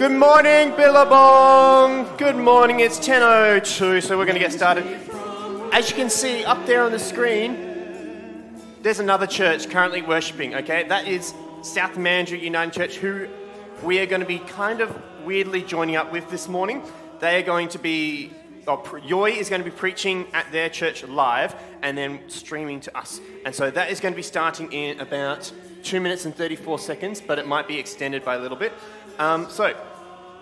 Good morning, Billabong. Good morning. It's 10:02, so we're going to get started. As you can see up there on the screen, there's another church currently worshiping. Okay, that is South Mandurah Uniting Church, who we are going to be kind of weirdly joining up with this morning. They are going to be or Yoy is going to be preaching at their church live and then streaming to us. And so that is going to be starting in about 2 minutes and 34 seconds, but it might be extended by a little bit. Um, so,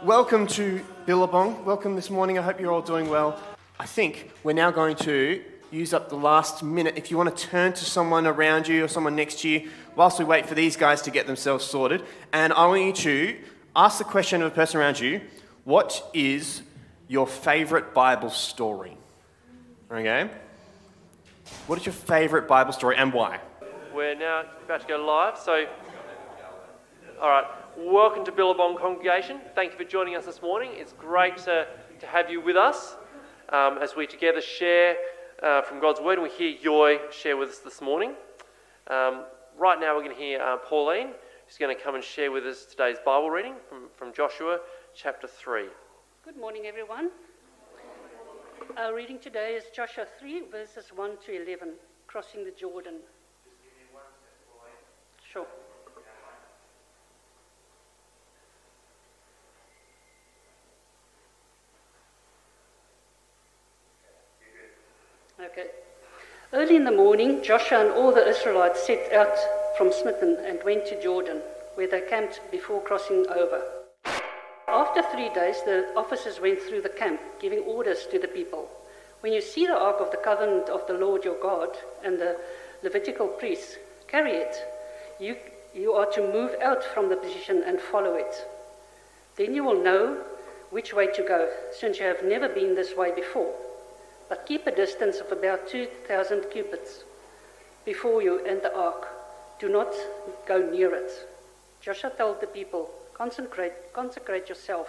welcome to Billabong. Welcome this morning. I hope you're all doing well. I think we're now going to use up the last minute. If you want to turn to someone around you or someone next to you whilst we wait for these guys to get themselves sorted, and I want you to ask the question of a person around you what is your favorite Bible story? Okay? What is your favorite Bible story and why? We're now about to go live, so. All right. Welcome to Billabong congregation. Thank you for joining us this morning. It's great to, to have you with us um, as we together share uh, from God's Word and we hear Joy share with us this morning. Um, right now, we're going to hear uh, Pauline, who's going to come and share with us today's Bible reading from, from Joshua chapter 3. Good morning, everyone. Our reading today is Joshua 3, verses 1 to 11, crossing the Jordan. Sure. Okay. Early in the morning, Joshua and all the Israelites set out from Shittim and went to Jordan, where they camped before crossing over. After three days, the officers went through the camp, giving orders to the people. When you see the ark of the covenant of the Lord your God and the Levitical priests, carry it. You, you are to move out from the position and follow it. Then you will know which way to go, since you have never been this way before. But keep a distance of about 2,000 cubits before you and the ark. Do not go near it. Joshua told the people, Consecrate, consecrate yourself,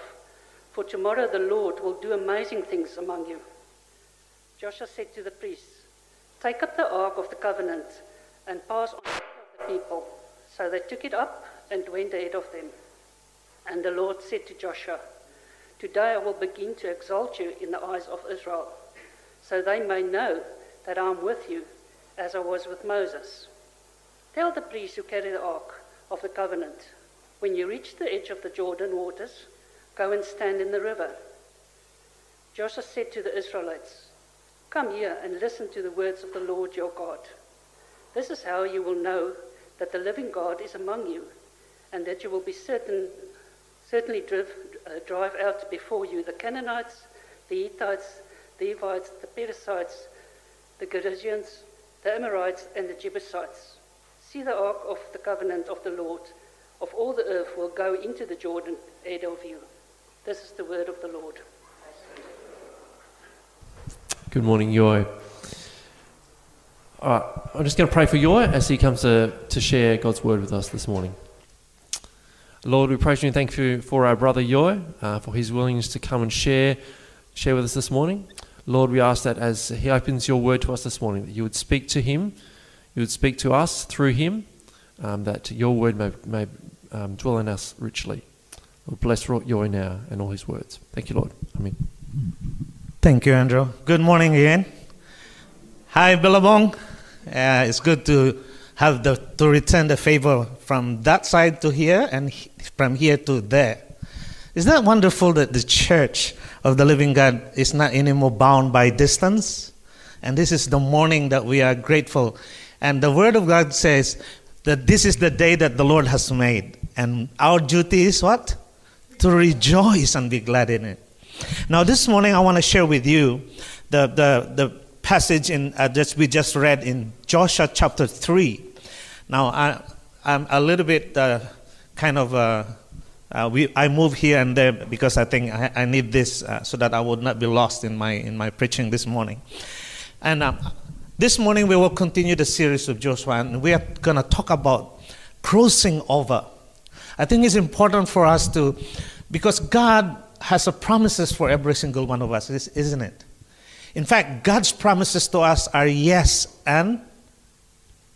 for tomorrow the Lord will do amazing things among you. Joshua said to the priests, Take up the ark of the covenant and pass on ahead of the people. So they took it up and went ahead of them. And the Lord said to Joshua, Today I will begin to exalt you in the eyes of Israel, so they may know that I am with you, as I was with Moses. Tell the priests who carry the ark of the covenant when you reach the edge of the Jordan waters, go and stand in the river. Joshua said to the Israelites, Come here and listen to the words of the Lord your God. This is how you will know that the living God is among you, and that you will be certain, certainly drive, uh, drive out before you the Canaanites, the Hittites, the Hivites, the Perizzites, the Girgashians, the Amorites, and the Jebusites. See the ark of the covenant of the Lord of all the earth will go into the Jordan ahead of you. This is the word of the Lord. Good morning, Yoy. All right, I'm just going to pray for Yoy as he comes to, to share God's word with us this morning. Lord, we praise you and thank you for our brother Yoy, uh, for his willingness to come and share, share with us this morning. Lord, we ask that as he opens your word to us this morning, that you would speak to him, you would speak to us through him, um, that your word may, may um, dwell in us richly. Lord, bless Yoy now and all his words. Thank you, Lord. Amen. Thank you, Andrew. Good morning again. Hi, Billabong. Uh, it's good to have the to return the favor from that side to here and from here to there. Isn't that wonderful that the church of the living God is not anymore bound by distance? And this is the morning that we are grateful. And the Word of God says that this is the day that the Lord has made. And our duty is what? To rejoice and be glad in it. Now, this morning I want to share with you the, the, the passage in, uh, that we just read in Joshua chapter 3. Now, I, I'm a little bit uh, kind of, uh, uh we, I move here and there because I think I, I need this uh, so that I would not be lost in my, in my preaching this morning. And um, this morning we will continue the series of Joshua and we are going to talk about crossing over. I think it's important for us to, because God has a promises for every single one of us, isn't it? In fact, God's promises to us are yes and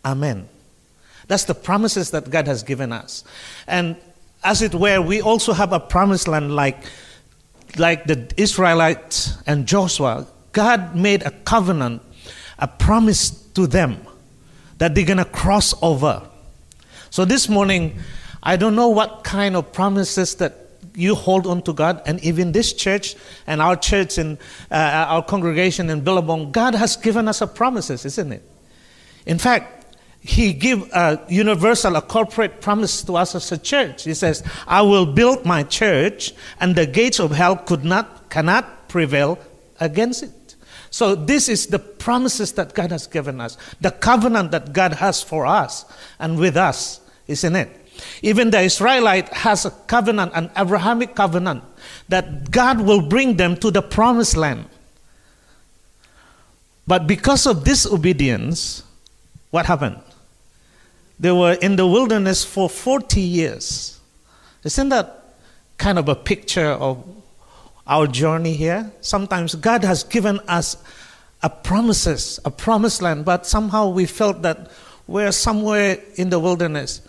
amen. That's the promises that God has given us. And as it were, we also have a promised land like, like the Israelites and Joshua. God made a covenant, a promise to them that they're going to cross over. So this morning, I don't know what kind of promises that you hold on to God, and even this church and our church and uh, our congregation in Billabong, God has given us a promises, isn't it? In fact, He give a universal, a corporate promise to us as a church. He says, "I will build my church, and the gates of hell could not cannot prevail against it." So this is the promises that God has given us, the covenant that God has for us and with us, isn't it? Even the Israelite has a covenant, an Abrahamic covenant, that God will bring them to the promised land. But because of disobedience, what happened? They were in the wilderness for 40 years. Isn't that kind of a picture of our journey here? Sometimes God has given us a promises, a promised land, but somehow we felt that we're somewhere in the wilderness.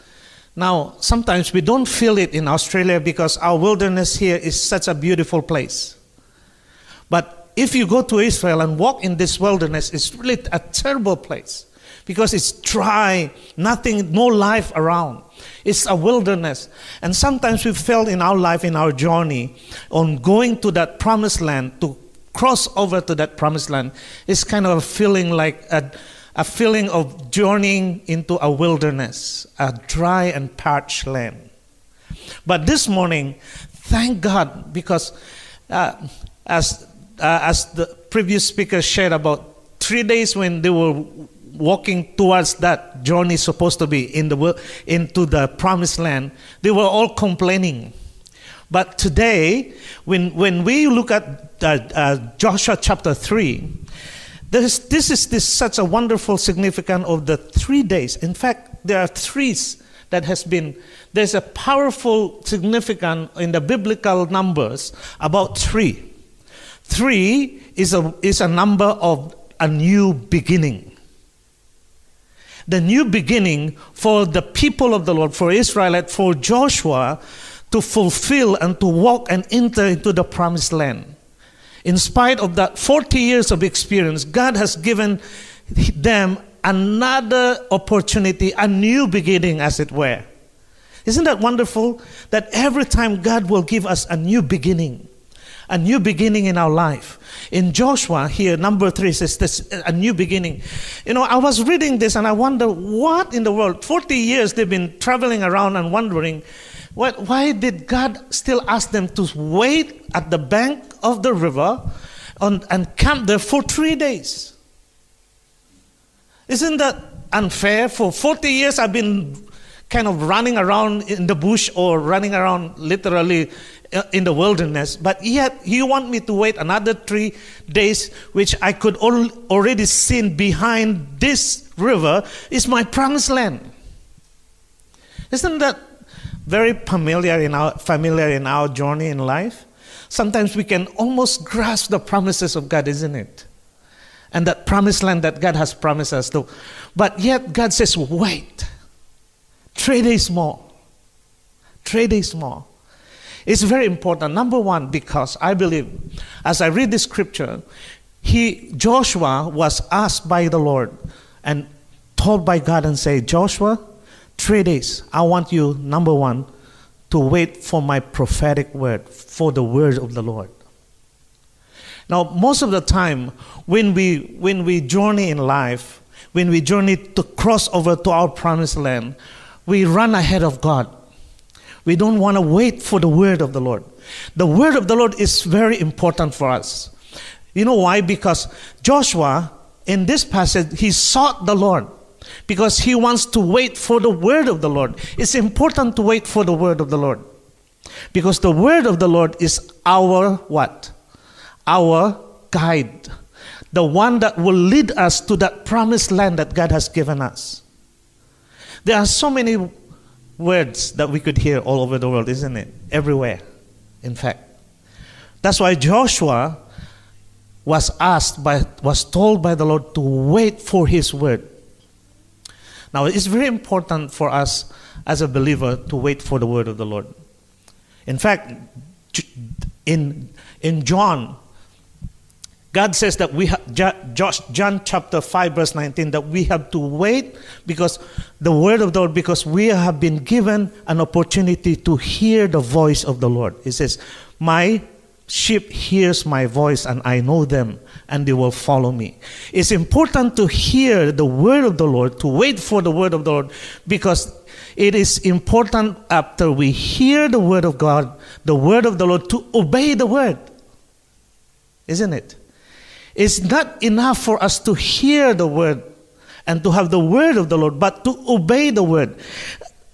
Now, sometimes we don't feel it in Australia because our wilderness here is such a beautiful place. But if you go to Israel and walk in this wilderness, it's really a terrible place because it's dry, nothing, no life around. It's a wilderness. And sometimes we felt in our life, in our journey, on going to that promised land, to cross over to that promised land, it's kind of a feeling like a a feeling of journeying into a wilderness, a dry and parched land. But this morning, thank God, because uh, as, uh, as the previous speaker shared about three days when they were walking towards that journey supposed to be in the, world into the promised land, they were all complaining. But today, when, when we look at uh, uh Joshua chapter 3, this, this is this such a wonderful significance of the three days. In fact, there are threes that has been, there's a powerful significance in the biblical numbers about three. Three is a, is a number of a new beginning. The new beginning for the people of the Lord, for Israel, for Joshua to fulfill and to walk and enter into the promised land in spite of that 40 years of experience, God has given them another opportunity, a new beginning, as it were. Isn't that wonderful? That every time God will give us a new beginning, a new beginning in our life. In Joshua, here, number three says this a new beginning. You know, I was reading this and I wonder what in the world, 40 years they've been traveling around and wondering what, why did God still ask them to wait at the bank of the river on, and camp there for three days? Isn't that unfair? For 40 years, I've been kind of running around in the bush or running around literally uh, in the wilderness, but yet you want me to wait another three days, which I could al- already see behind this river is my promised land. Isn't that very familiar in our familiar in our journey in life. Sometimes we can almost grasp the promises of God, isn't it? And that promised land that God has promised us to. But yet God says, wait. Three days more. Three days more. It's very important. Number one, because I believe, as I read the scripture, he Joshua was asked by the Lord and told by God and say, Joshua, Three days. I want you, number one, to wait for my prophetic word, for the word of the Lord. Now, most of the time, when we, when we journey in life, when we journey to cross over to our promised land, we run ahead of God. We don't want to wait for the word of the Lord. The word of the Lord is very important for us. You know why? Because Joshua, in this passage, he sought the Lord because he wants to wait for the word of the Lord. It's important to wait for the word of the Lord. Because the word of the Lord is our what? Our guide. The one that will lead us to that promised land that God has given us. There are so many words that we could hear all over the world, isn't it? Everywhere, in fact. That's why Joshua was asked by was told by the Lord to wait for his word. Now, it's very important for us as a believer to wait for the word of the Lord. In fact, in, in John, God says that we have, John chapter 5, verse 19, that we have to wait because the word of the Lord, because we have been given an opportunity to hear the voice of the Lord. He says, My sheep hears my voice and I know them and they will follow me. It's important to hear the word of the Lord, to wait for the word of the Lord, because it is important after we hear the word of God, the word of the Lord, to obey the word. Isn't it? It's not enough for us to hear the word and to have the word of the Lord, but to obey the word.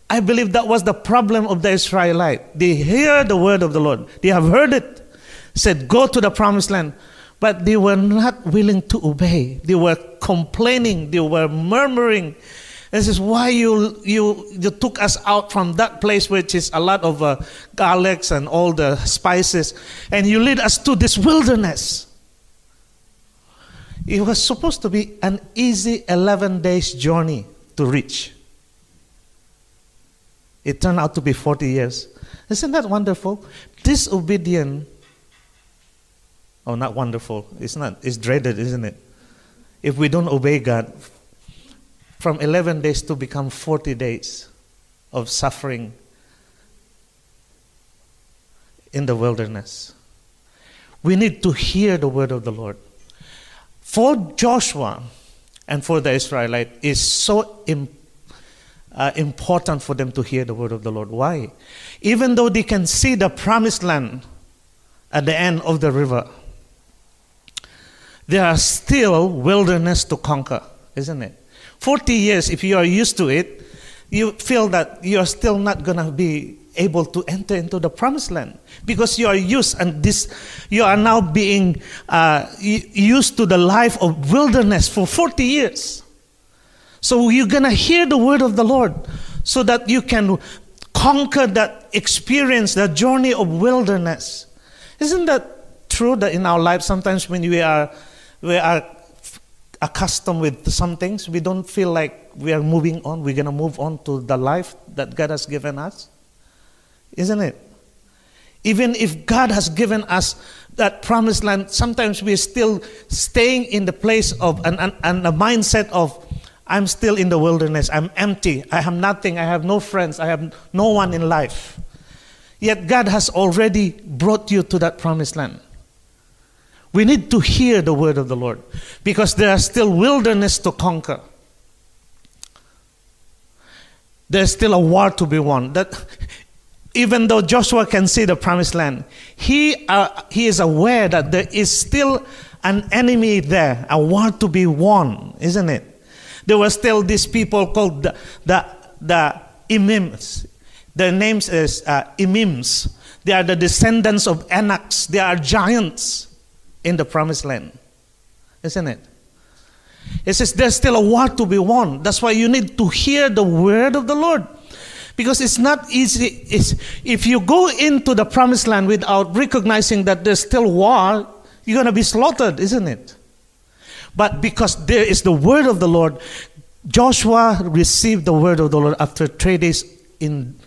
I believe that was the problem of the Israelite. They hear the word of the Lord. They have heard it. Said, go to the promised land. But they were not willing to obey. They were complaining. They were murmuring. This is why you, you, you took us out from that place which is a lot of uh, garlics and all the spices, and you lead us to this wilderness. It was supposed to be an easy 11 days journey to reach. It turned out to be 40 years. Isn't that wonderful? Disobedient. Oh, not wonderful. It's not. It's dreaded, isn't it? If we don't obey God, from 11 days to become 40 days of suffering in the wilderness. We need to hear the word of the Lord for Joshua and for the Israelite is so uh, important for them to hear the word of the Lord. Why? Even though they can see the promised land at the end of the river, there are still wilderness to conquer, isn't it? 40 years, if you are used to it, you feel that you are still not going to be able to enter into the promised land. Because you are used and this you are now being uh, used to the life of wilderness for 40 years. So you're gonna hear the word of the lord so that you can conquer that experience that journey of wilderness. Isn't that true that in our life sometimes when we are we are accustomed with some things we don't feel like we are moving on we're gonna move on to the life that god has given us isn't it? Even if God has given us that promised land, sometimes we're still staying in the place of and, and, and a mindset of, I'm still in the wilderness, I'm empty, I have nothing, I have no friends, I have no one in life. Yet God has already brought you to that promised land. We need to hear the word of the Lord because there are still wilderness to conquer. There's still a war to be won. That even though Joshua can see the promised land, he, uh, he is aware that there is still an enemy there, a war to be won, isn't it? There were still these people called the, the, the Emims. Their names is uh, Emims. They are the descendants of Anaks. They are giants in the promised land, isn't it? It says there's still a war to be won. That's why you need to hear the word of the Lord. Because it's not easy. It's, if you go into the promised land without recognizing that there's still war, you're going to be slaughtered, isn't it? But because there is the word of the Lord, Joshua received the word of the Lord after three days in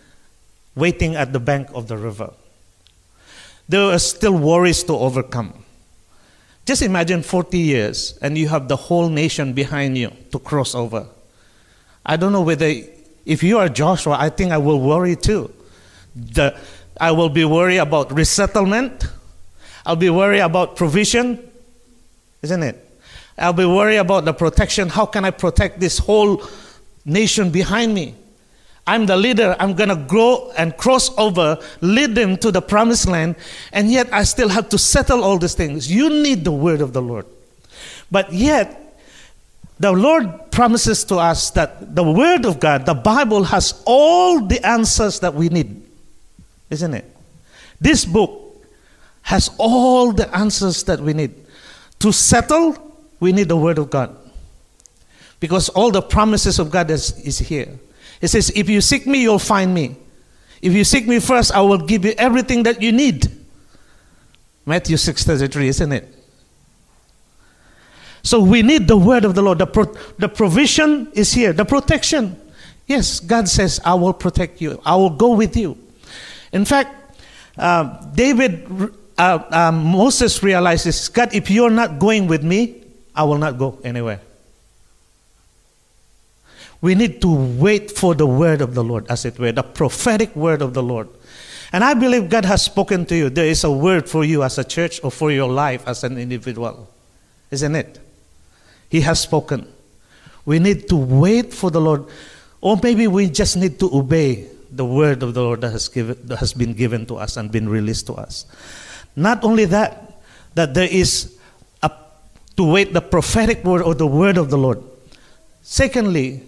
waiting at the bank of the river. There are still worries to overcome. Just imagine 40 years and you have the whole nation behind you to cross over. I don't know whether if you are Joshua, I think I will worry too. The, I will be worried about resettlement. I'll be worried about provision, isn't it? I'll be worried about the protection. How can I protect this whole nation behind me? I'm the leader. I'm going to grow and cross over, lead them to the promised land, and yet I still have to settle all these things. You need the word of the Lord. But yet, the Lord promises to us that the Word of God, the Bible, has all the answers that we need. Isn't it? This book has all the answers that we need. To settle, we need the Word of God. Because all the promises of God is, is here. It says, If you seek me, you'll find me. If you seek me first, I will give you everything that you need. Matthew 6:33, isn't it? So we need the word of the Lord. The, pro- the provision is here, the protection. Yes, God says, I will protect you, I will go with you. In fact, uh, David, uh, uh, Moses realizes, God, if you're not going with me, I will not go anywhere. We need to wait for the word of the Lord, as it were, the prophetic word of the Lord. And I believe God has spoken to you. There is a word for you as a church or for your life as an individual. Isn't it? He has spoken. We need to wait for the Lord. Or maybe we just need to obey the word of the Lord that has, given, that has been given to us and been released to us. Not only that, that there is a, to wait the prophetic word or the word of the Lord. Secondly,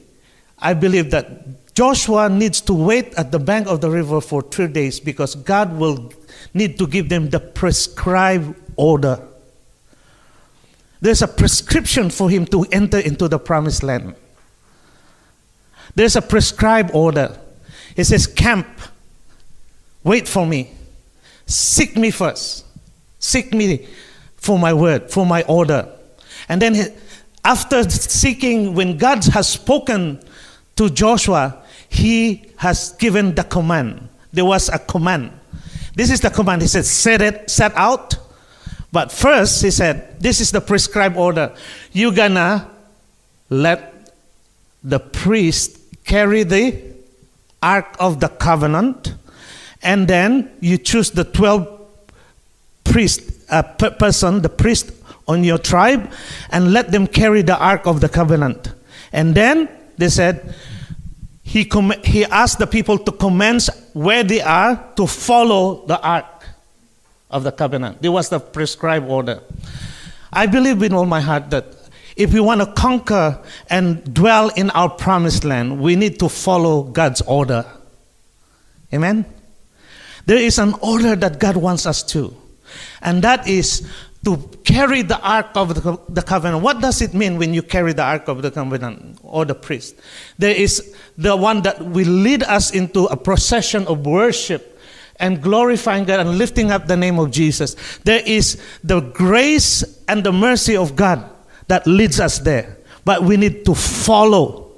I believe that Joshua needs to wait at the bank of the river for three days because God will need to give them the prescribed order. There's a prescription for him to enter into the promised land. There's a prescribed order. He says, Camp, wait for me, seek me first, seek me for my word, for my order. And then, after seeking, when God has spoken to Joshua, he has given the command. There was a command. This is the command. He said, set it, set out. But first, he said, this is the prescribed order. You're gonna let the priest carry the Ark of the Covenant, and then you choose the 12 priest, uh, person, the priest on your tribe, and let them carry the Ark of the Covenant. And then they said, he, com- he asked the people to commence where they are to follow the ark of the covenant. It was the prescribed order. I believe in all my heart that if we want to conquer and dwell in our promised land, we need to follow God's order. Amen? There is an order that God wants us to, and that is to carry the Ark of the, Covenant. What does it mean when you carry the Ark of the Covenant or the priest? There is the one that will lead us into a procession of worship and glorifying God and lifting up the name of Jesus. There is the grace and the mercy of God that leads us there. But we need to follow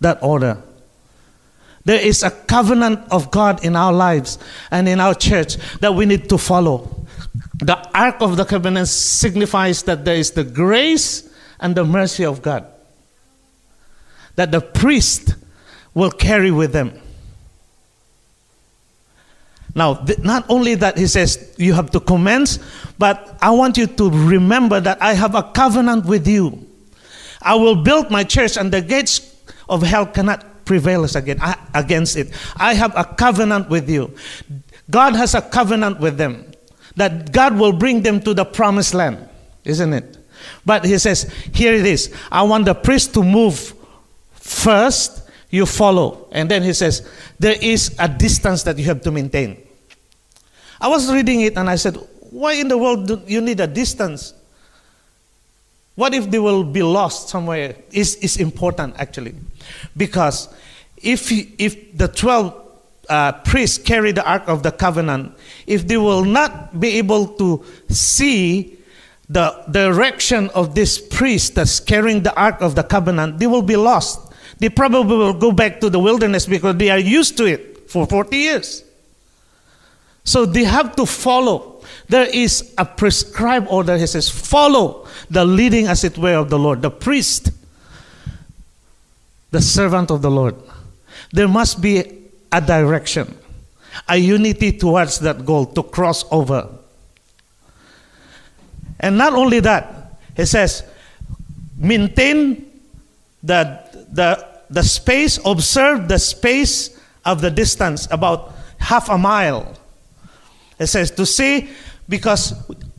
that order. There is a covenant of God in our lives and in our church that we need to follow. The Ark of the Covenant signifies that there is the grace and the mercy of God that the priest will carry with them. Now, th- not only that, he says you have to commence, but I want you to remember that I have a covenant with you. I will build my church, and the gates of hell cannot prevail against it. I have a covenant with you. God has a covenant with them that God will bring them to the promised land, isn't it? But he says, here it is. I want the priest to move first, you follow. And then he says, there is a distance that you have to maintain. I was reading it and I said, why in the world do you need a distance? What if they will be lost somewhere? Is is important actually, because if if the twelve uh, priests carry the Ark of the Covenant, if they will not be able to see the direction of this priest that's carrying the Ark of the Covenant, they will be lost. They probably will go back to the wilderness because they are used to it for 40 years. So they have to follow. There is a prescribed order. He says, follow the leading, as it were, of the Lord, the priest, the servant of the Lord. There must be a direction, a unity towards that goal to cross over. And not only that, he says, maintain the, the, the space, observe the space of the distance, about half a mile. It says to see, because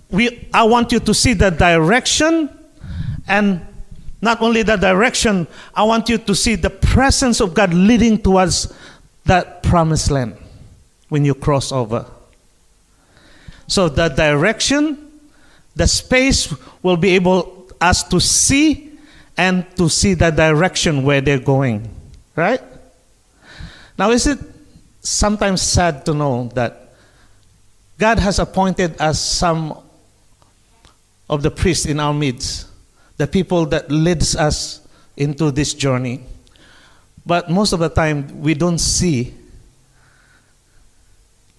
we, I want you to see the direction, and not only the direction, I want you to see the presence of God leading towards that promised land when you cross over. So the direction, the space will be able us to see and to see the direction where they're going. Right? Now is it sometimes sad to know that God has appointed us some of the priests in our midst, the people that leads us into this journey. But most of the time, we don't see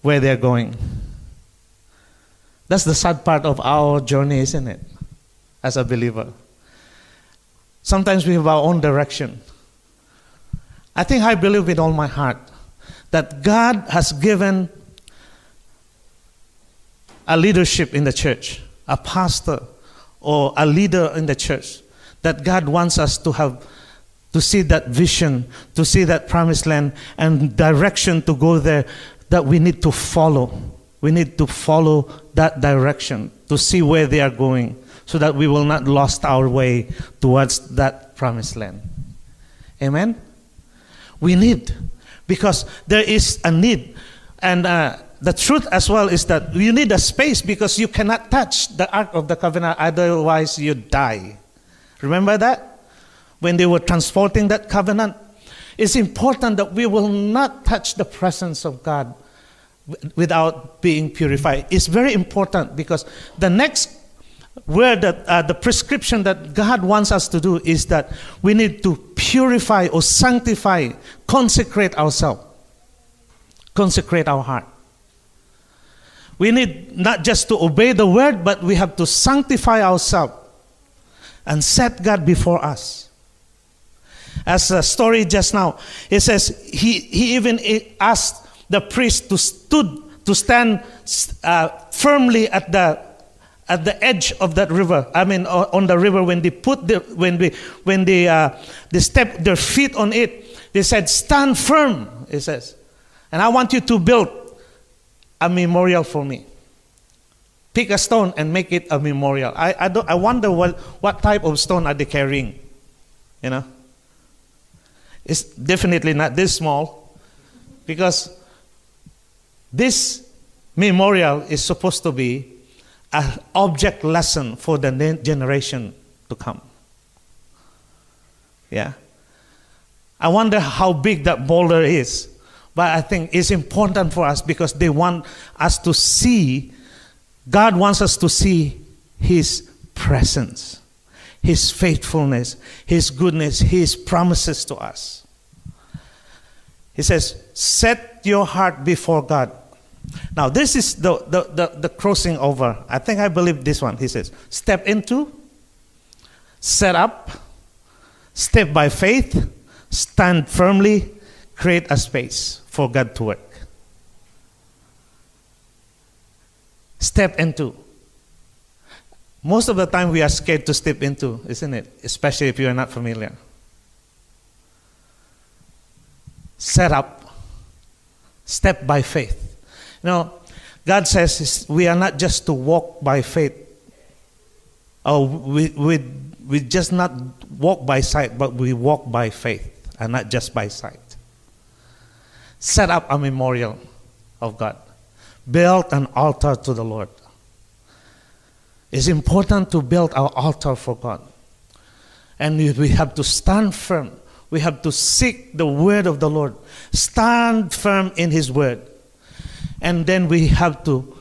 where they're going. That's the sad part of our journey, isn't it? As a believer. Sometimes we have our own direction. I think I believe with all my heart that God has given a leadership in the church, a pastor or a leader in the church, that God wants us to have to see that vision, to see that promised land and direction to go there that we need to follow. We need to follow that direction to see where they are going so that we will not lost our way towards that promised land. Amen? We need, because there is a need. And uh, the truth as well is that you need a space because you cannot touch the Ark of the Covenant, otherwise, you die. Remember that? When they were transporting that covenant, it's important that we will not touch the presence of God without being purified. It's very important because the next word that uh, the prescription that God wants us to do is that we need to purify or sanctify, consecrate ourselves, consecrate our heart. We need not just to obey the word, but we have to sanctify ourselves and set God before us. As a story just now, it says he, he even asked the priest to stood to stand uh, firmly at the at the edge of that river. I mean, on the river when they put the when they when they uh, they step their feet on it, they said, "Stand firm." It says, and I want you to build a memorial for me. Pick a stone and make it a memorial. I I, don't, I wonder what what type of stone are they carrying, you know. It's definitely not this small, because this memorial is supposed to be an object lesson for the generation to come. Yeah. I wonder how big that boulder is. But I think it's important for us because they want us to see, God wants us to see His presence, His faithfulness, His goodness, His promises to us. He says, Set your heart before God. Now, this is the, the, the, the, crossing over. I think I believe this one. He says, step into, set up, step by faith, stand firmly, create a space for God to work. Step into. Most of the time we are scared to step into, isn't it? Especially if you are not familiar. Set up, step by faith. You know, God says we are not just to walk by faith. Oh, we, we, we just not walk by sight, but we walk by faith and not just by sight. Set up a memorial of God. Build an altar to the Lord. It's important to build our altar for God. And we have to stand firm. We have to seek the word of the Lord. Stand firm in His word. And then we have to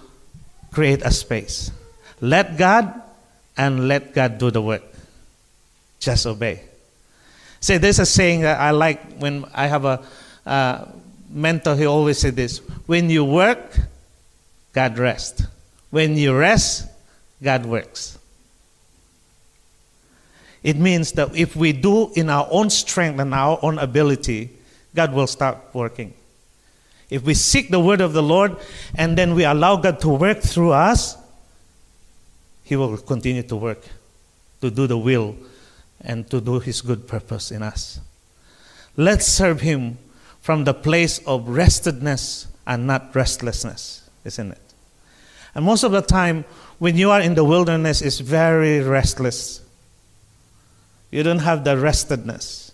create a space. Let God and let God do the work. Just obey. Say, there's a saying that I like when I have a uh, mentor, he always said this when you work, God rest. When you rest, God works. It means that if we do in our own strength and our own ability, God will start working. If we seek the word of the Lord and then we allow God to work through us, He will continue to work, to do the will, and to do His good purpose in us. Let's serve Him from the place of restedness and not restlessness, isn't it? And most of the time, when you are in the wilderness, it's very restless. You don't have the restedness.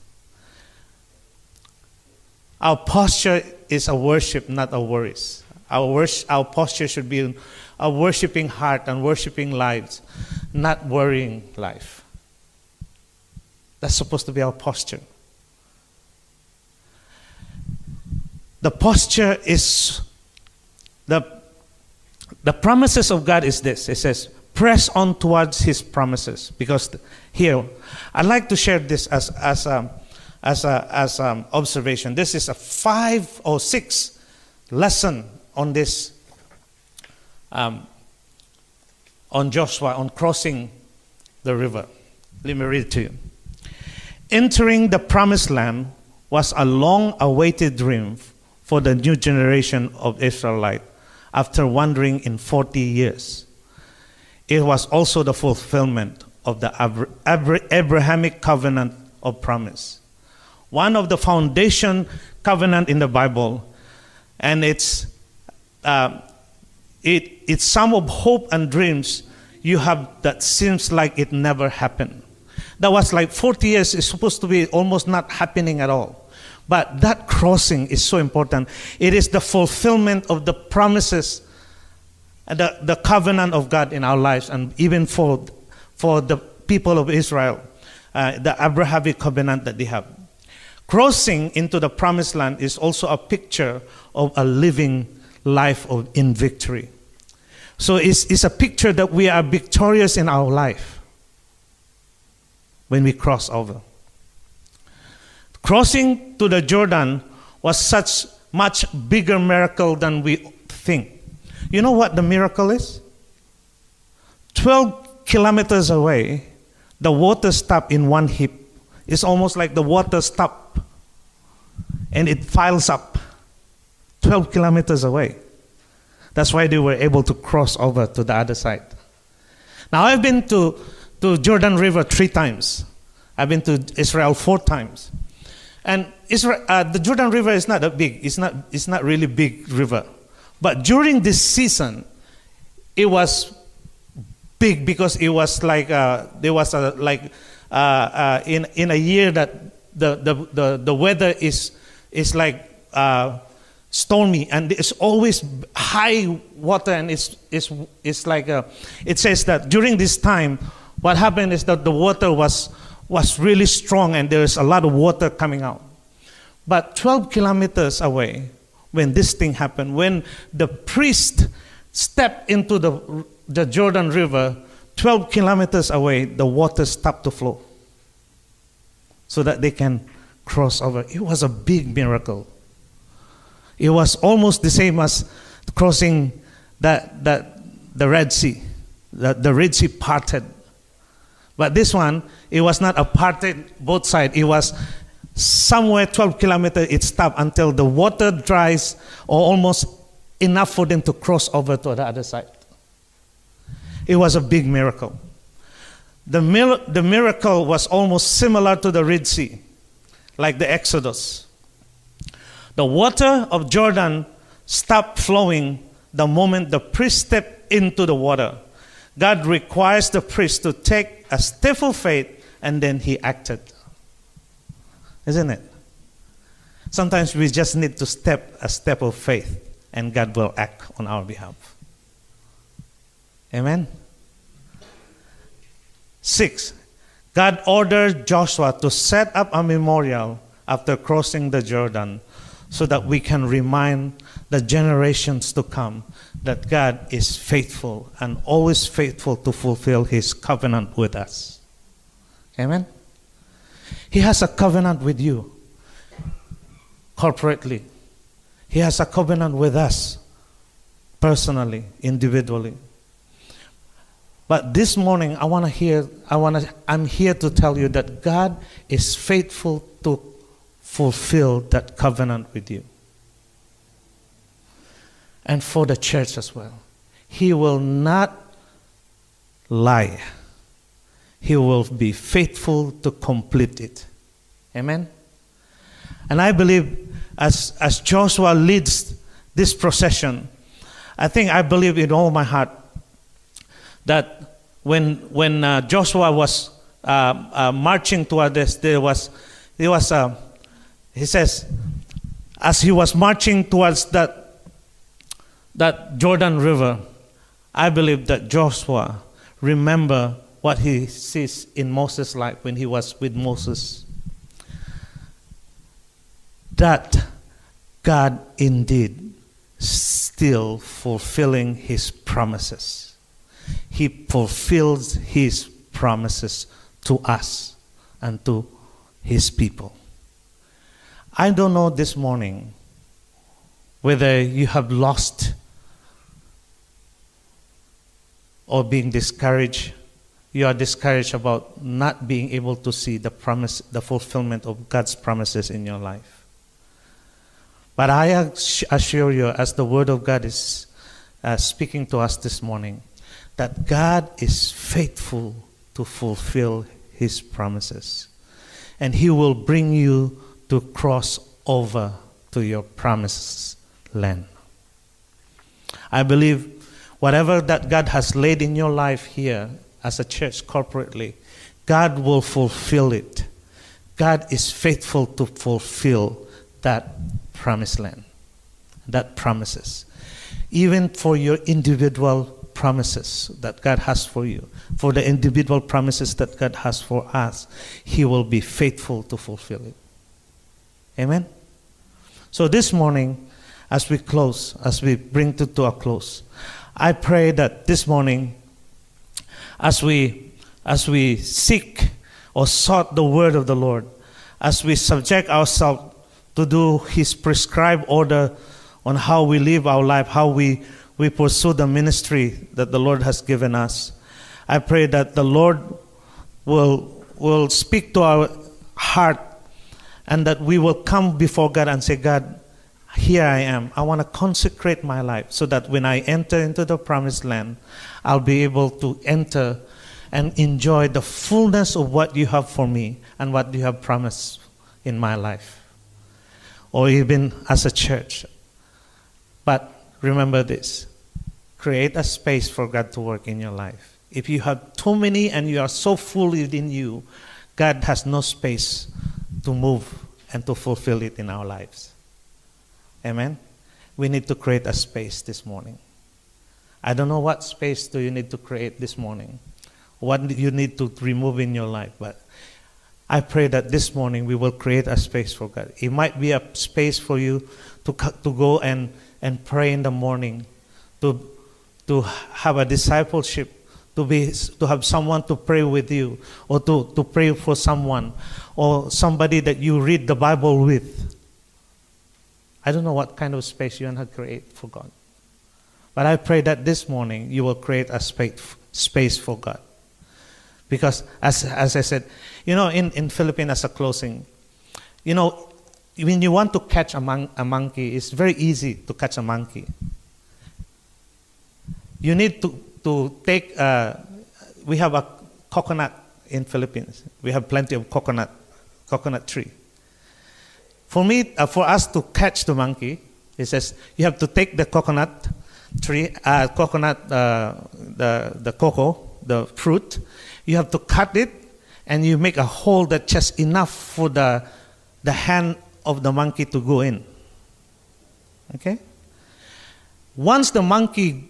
Our posture is a worship, not a worries. Our, worship, our posture should be a worshiping heart and worshiping lives, not worrying life. That's supposed to be our posture. The posture is the the promises of God is this. It says, press on towards his promises. Because here, I'd like to share this as, as um, as a as um, observation. This is a five or six lesson on this um, on Joshua on crossing the river. Let me read it to you. Entering the promised land was a long awaited dream for the new generation of Israelite after wandering in 40 years. It was also the fulfillment of the Abra- Abra- Abrahamic covenant of promise. One of the foundation covenant in the Bible, and it's uh, it, it's some of hope and dreams you have that seems like it never happened. That was like 40 years, is supposed to be almost not happening at all. But that crossing is so important. It is the fulfillment of the promises, the, the covenant of God in our lives, and even for, for the people of Israel, uh, the Abrahamic covenant that they have. Crossing into the promised land is also a picture of a living life of, in victory. So it's, it's a picture that we are victorious in our life when we cross over. Crossing to the Jordan was such much bigger miracle than we think. You know what the miracle is? 12 kilometers away, the water stopped in one heap. It's almost like the water stopped and it piles up 12 kilometers away. That's why they were able to cross over to the other side. Now, I've been to, to Jordan River three times. I've been to Israel four times. And Israel, uh, the Jordan River is not that big, it's not, it's not really big river. But during this season, it was big because it was like, uh, there was a, like, uh, uh in, in a year that the, the, the, the weather is, is like uh, stormy and it's always high water and it's, it's, it's like a, it says that during this time what happened is that the water was was really strong and there's a lot of water coming out. But 12 kilometers away, when this thing happened, when the priest stepped into the, the Jordan River, 12 kilometers away, the water stopped to flow so that they can cross over. It was a big miracle. It was almost the same as crossing that, that, the Red Sea. The, the Red Sea parted but this one, it was not a parted both sides. It was somewhere 12 kilometers, it stopped until the water dries or almost enough for them to cross over to the other side. It was a big miracle. The, mil- the miracle was almost similar to the Red Sea, like the Exodus. The water of Jordan stopped flowing the moment the priest stepped into the water. God requires the priest to take a step of faith and then he acted. Isn't it? Sometimes we just need to step a step of faith and God will act on our behalf. Amen? Six, God ordered Joshua to set up a memorial after crossing the Jordan so that we can remind the generations to come that God is faithful and always faithful to fulfill his covenant with us. Amen? He has a covenant with you corporately, He has a covenant with us personally, individually. But this morning, I want to hear, I want to, I'm here to tell you that God is faithful to fulfill that covenant with you. And for the church as well. He will not lie. He will be faithful to complete it. Amen? And I believe as, as Joshua leads this procession, I think I believe in all my heart that when, when uh, Joshua was uh, uh, marching toward this, there was, there was a, he says, as he was marching towards that, that Jordan River, I believe that Joshua remember what he sees in Moses' life when he was with Moses. That God indeed still fulfilling his promises. He fulfills his promises to us and to his people. I don't know this morning whether you have lost or being discouraged, you are discouraged about not being able to see the promise, the fulfillment of God's promises in your life. But I assure you, as the Word of God is uh, speaking to us this morning, that God is faithful to fulfill His promises. And He will bring you to cross over to your promised land. I believe whatever that God has laid in your life here as a church corporately, God will fulfill it. God is faithful to fulfill that promised land, that promises. Even for your individual promises that God has for you, for the individual promises that God has for us, He will be faithful to fulfill it. Amen? So this morning, as we close, as we bring to, to a close, I pray that this morning, as we, as we seek or sought the word of the Lord, as we subject ourselves to do His prescribed order on how we live our life, how we, we pursue the ministry that the Lord has given us, I pray that the Lord will, will speak to our heart and that we will come before God and say, God, here I am. I want to consecrate my life so that when I enter into the promised land, I'll be able to enter and enjoy the fullness of what you have for me and what you have promised in my life, or even as a church. But remember this create a space for God to work in your life. If you have too many and you are so full within you, God has no space to move and to fulfill it in our lives. Amen. We need to create a space this morning. I don't know what space do you need to create this morning. What you need to remove in your life, but I pray that this morning we will create a space for God. It might be a space for you to, to go and, and pray in the morning, to, to have a discipleship, to, be, to have someone to pray with you, or to, to pray for someone, or somebody that you read the Bible with. I don't know what kind of space you want to create for God. But I pray that this morning you will create a space, space for God. Because, as, as I said, you know, in, in Philippines, as a closing, you know, when you want to catch a, mon- a monkey, it's very easy to catch a monkey. You need to, to take, uh, we have a coconut in Philippines. We have plenty of coconut, coconut tree. For me, uh, for us to catch the monkey, he says you have to take the coconut tree, uh, coconut, uh, the the cocoa, the fruit. You have to cut it, and you make a hole that just enough for the the hand of the monkey to go in. Okay. Once the monkey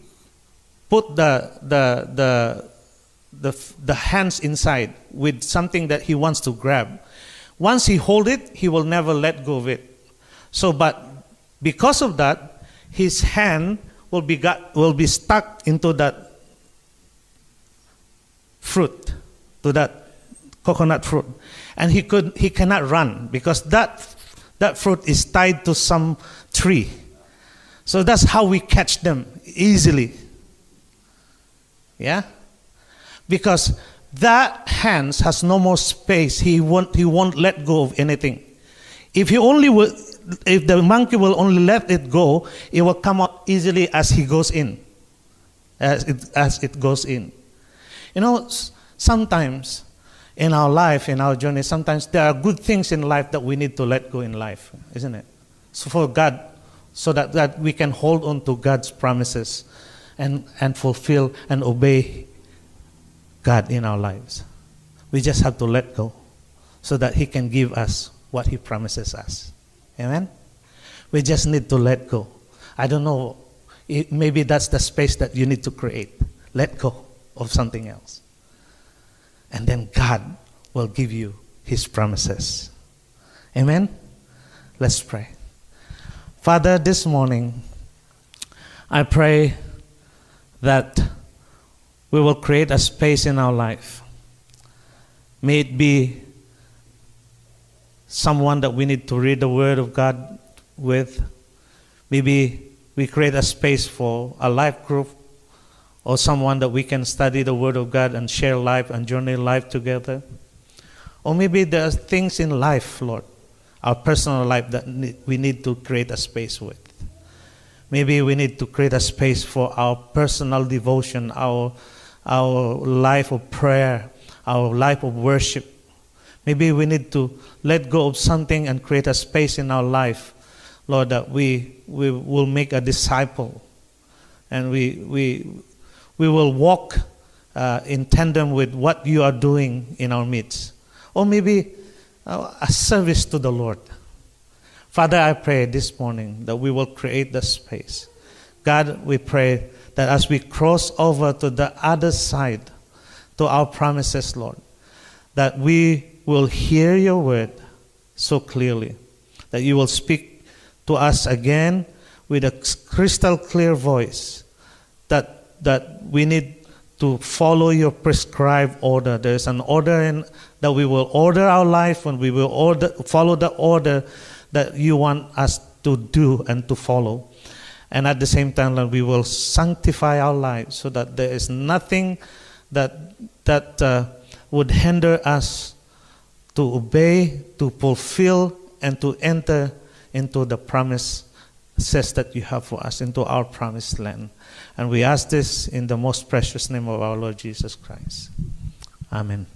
put the the the the, the hands inside with something that he wants to grab, once he hold it, he will never let go of it. So, but because of that, his hand will be got, will be stuck into that fruit, to that coconut fruit, and he could he cannot run because that that fruit is tied to some tree. So that's how we catch them easily. Yeah? Because that hands has no more space. He won't, he won't let go of anything. If he only will, if the monkey will only let it go, it will come out easily as he goes in, as it, as it goes in. You know, sometimes in our life, in our journey, sometimes there are good things in life that we need to let go in life, isn't it? So for God, so that, that we can hold on to God's promises and, and fulfill and obey God in our lives. We just have to let go so that He can give us what He promises us. Amen? We just need to let go. I don't know, it, maybe that's the space that you need to create. Let go of something else. And then God will give you His promises. Amen? Let's pray. Father, this morning, I pray that we will create a space in our life. May it be someone that we need to read the Word of God with. Maybe we create a space for a life group or someone that we can study the Word of God and share life and journey life together. Or maybe there are things in life, Lord, our personal life that we need to create a space with. Maybe we need to create a space for our personal devotion, our, our life of prayer, our life of worship. Maybe we need to let go of something and create a space in our life, Lord, that we, we will make a disciple and we, we, we will walk uh, in tandem with what you are doing in our midst. Or maybe uh, a service to the Lord. Father, I pray this morning that we will create the space. God, we pray that as we cross over to the other side, to our promises, Lord, that we will hear your word so clearly, that you will speak to us again with a crystal clear voice, that, that we need to follow your prescribed order. There's an order in, that we will order our life and we will order, follow the order that you want us to do and to follow. And at the same time, Lord, we will sanctify our lives so that there is nothing that, that uh, would hinder us to obey, to fulfill, and to enter into the promise says that you have for us into our promised land. And we ask this in the most precious name of our Lord Jesus Christ. Amen.